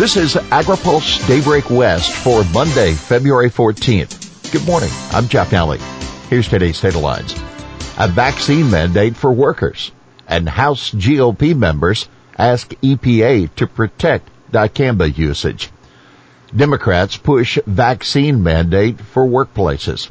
This is AgriPulse Daybreak West for Monday, February 14th. Good morning. I'm Jeff Nalley. Here's today's headlines. A vaccine mandate for workers and House GOP members ask EPA to protect dicamba usage. Democrats push vaccine mandate for workplaces.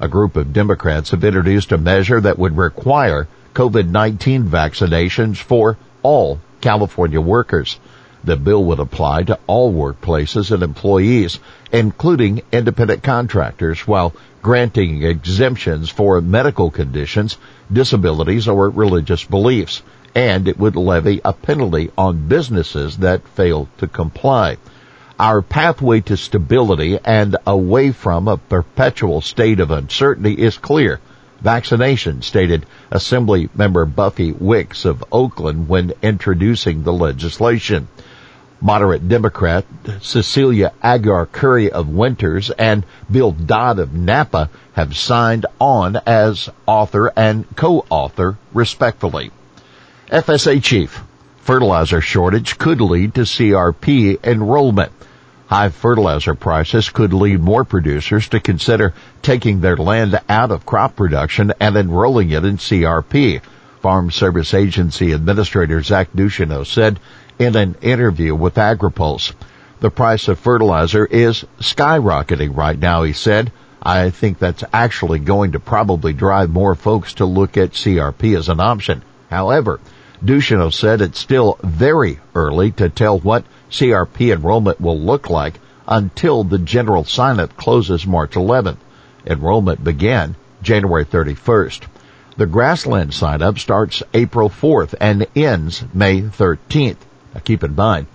A group of Democrats have introduced a measure that would require COVID-19 vaccinations for all California workers. The bill would apply to all workplaces and employees, including independent contractors, while granting exemptions for medical conditions, disabilities, or religious beliefs. And it would levy a penalty on businesses that fail to comply. Our pathway to stability and away from a perpetual state of uncertainty is clear vaccination, stated Assembly member Buffy Wicks of Oakland when introducing the legislation. Moderate Democrat Cecilia Aguiar Curry of Winters and Bill Dodd of Napa have signed on as author and co-author respectfully. FSA chief, fertilizer shortage could lead to CRP enrollment. High fertilizer prices could lead more producers to consider taking their land out of crop production and enrolling it in CRP. Farm Service Agency Administrator Zach Ducheneaux said in an interview with AgriPulse. The price of fertilizer is skyrocketing right now, he said. I think that's actually going to probably drive more folks to look at CRP as an option. However, Ducheneaux said it's still very early to tell what CRP enrollment will look like until the general sign-up closes March 11th. Enrollment began January 31st. The grassland sign-up starts April 4th and ends May 13th. Now keep in mind,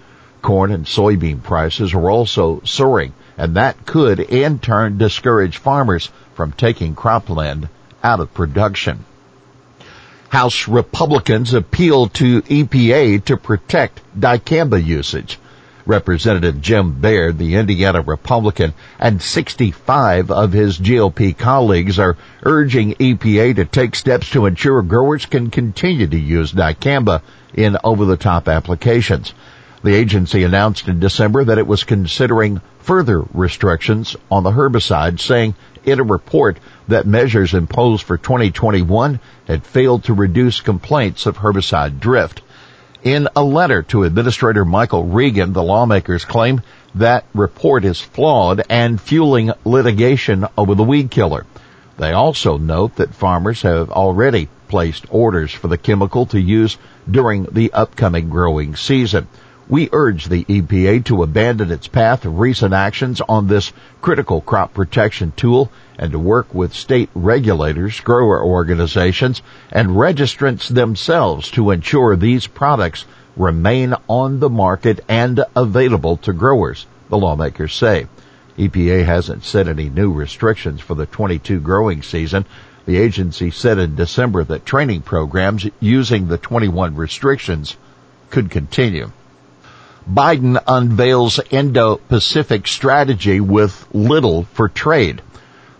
corn and soybean prices are also soaring, and that could in turn discourage farmers from taking cropland out of production. House Republicans appeal to EPA to protect dicamba usage. Representative Jim Baird, the Indiana Republican, and 65 of his GOP colleagues are urging EPA to take steps to ensure growers can continue to use dicamba in over-the-top applications. The agency announced in December that it was considering further restrictions on the herbicide, saying in a report that measures imposed for 2021 had failed to reduce complaints of herbicide drift. In a letter to Administrator Michael Regan, the lawmakers claim that report is flawed and fueling litigation over the weed killer. They also note that farmers have already placed orders for the chemical to use during the upcoming growing season. We urge the EPA to abandon its path of recent actions on this critical crop protection tool and to work with state regulators, grower organizations, and registrants themselves to ensure these products remain on the market and available to growers, the lawmakers say. EPA hasn't set any new restrictions for the 22 growing season. The agency said in December that training programs using the 21 restrictions could continue. Biden unveils Indo-Pacific strategy with little for trade.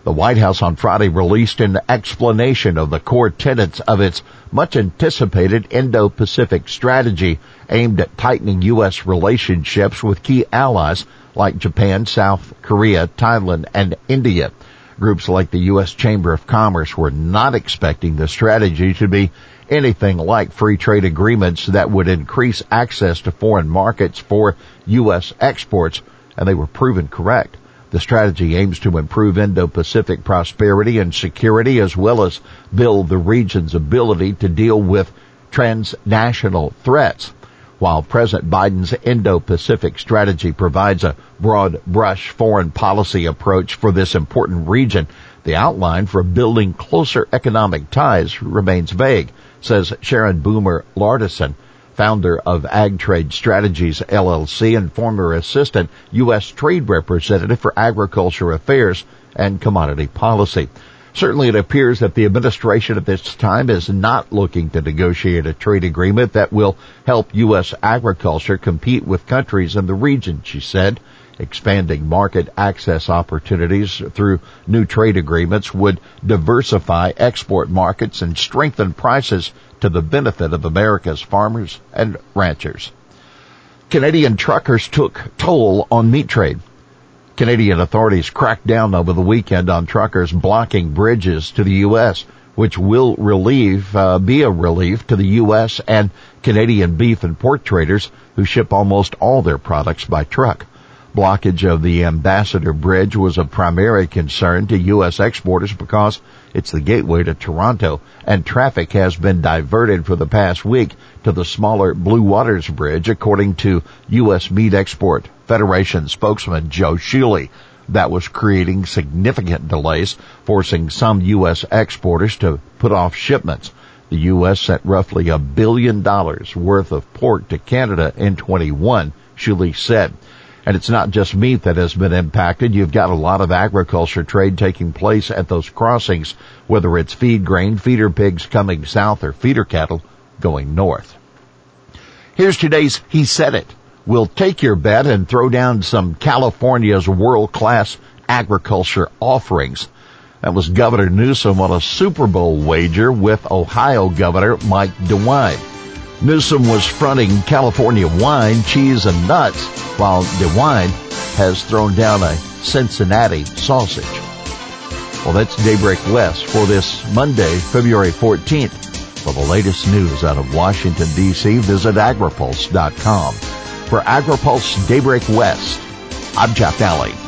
The White House on Friday released an explanation of the core tenets of its much anticipated Indo-Pacific strategy aimed at tightening U.S. relationships with key allies like Japan, South Korea, Thailand, and India. Groups like the U.S. Chamber of Commerce were not expecting the strategy to be anything like free trade agreements that would increase access to foreign markets for U.S. exports, and they were proven correct. The strategy aims to improve Indo-Pacific prosperity and security as well as build the region's ability to deal with transnational threats. While President Biden's Indo-Pacific strategy provides a broad brush foreign policy approach for this important region, the outline for building closer economic ties remains vague says Sharon Bomer Lauritsen, founder of Ag Trade Strategies LLC and former assistant U.S. Trade Representative for Agriculture Affairs and Commodity Policy. Certainly it appears that the administration at this time is not looking to negotiate a trade agreement that will help U.S. agriculture compete with countries in the region, she said. Expanding market access opportunities through new trade agreements would diversify export markets and strengthen prices to the benefit of America's farmers and ranchers. Canadian truckers took toll on meat trade. Canadian authorities cracked down over the weekend on truckers blocking bridges to the U.S., which will relieve, uh, be a relief to the U.S. and Canadian beef and pork traders who ship almost all their products by truck. Blockage of the Ambassador Bridge was of primary concern to U.S. exporters because it's the gateway to Toronto and traffic has been diverted for the past week to the smaller Blue Waters Bridge according to U.S. Meat Export Federation spokesman Joe Schuele. That was creating significant delays, forcing some U.S. exporters to put off shipments. The U.S. sent roughly a billion dollars worth of pork to Canada in 21, Schuele said. And it's not just meat that has been impacted. You've got a lot of agriculture trade taking place at those crossings, whether it's feed grain, feeder pigs coming south, or feeder cattle going north. Here's today's He Said It. We'll take your bet and throw down some California's world-class agriculture offerings. That was Governor Newsom on a Super Bowl wager with Ohio Governor Mike DeWine. Newsom was fronting California wine, cheese, and nuts, while DeWine has thrown down a Cincinnati sausage. Well, that's Daybreak West for this Monday, February 14th. For the latest news out of Washington, D.C., visit agripulse.com. For AgriPulse Daybreak West, I'm Jeff Nalley.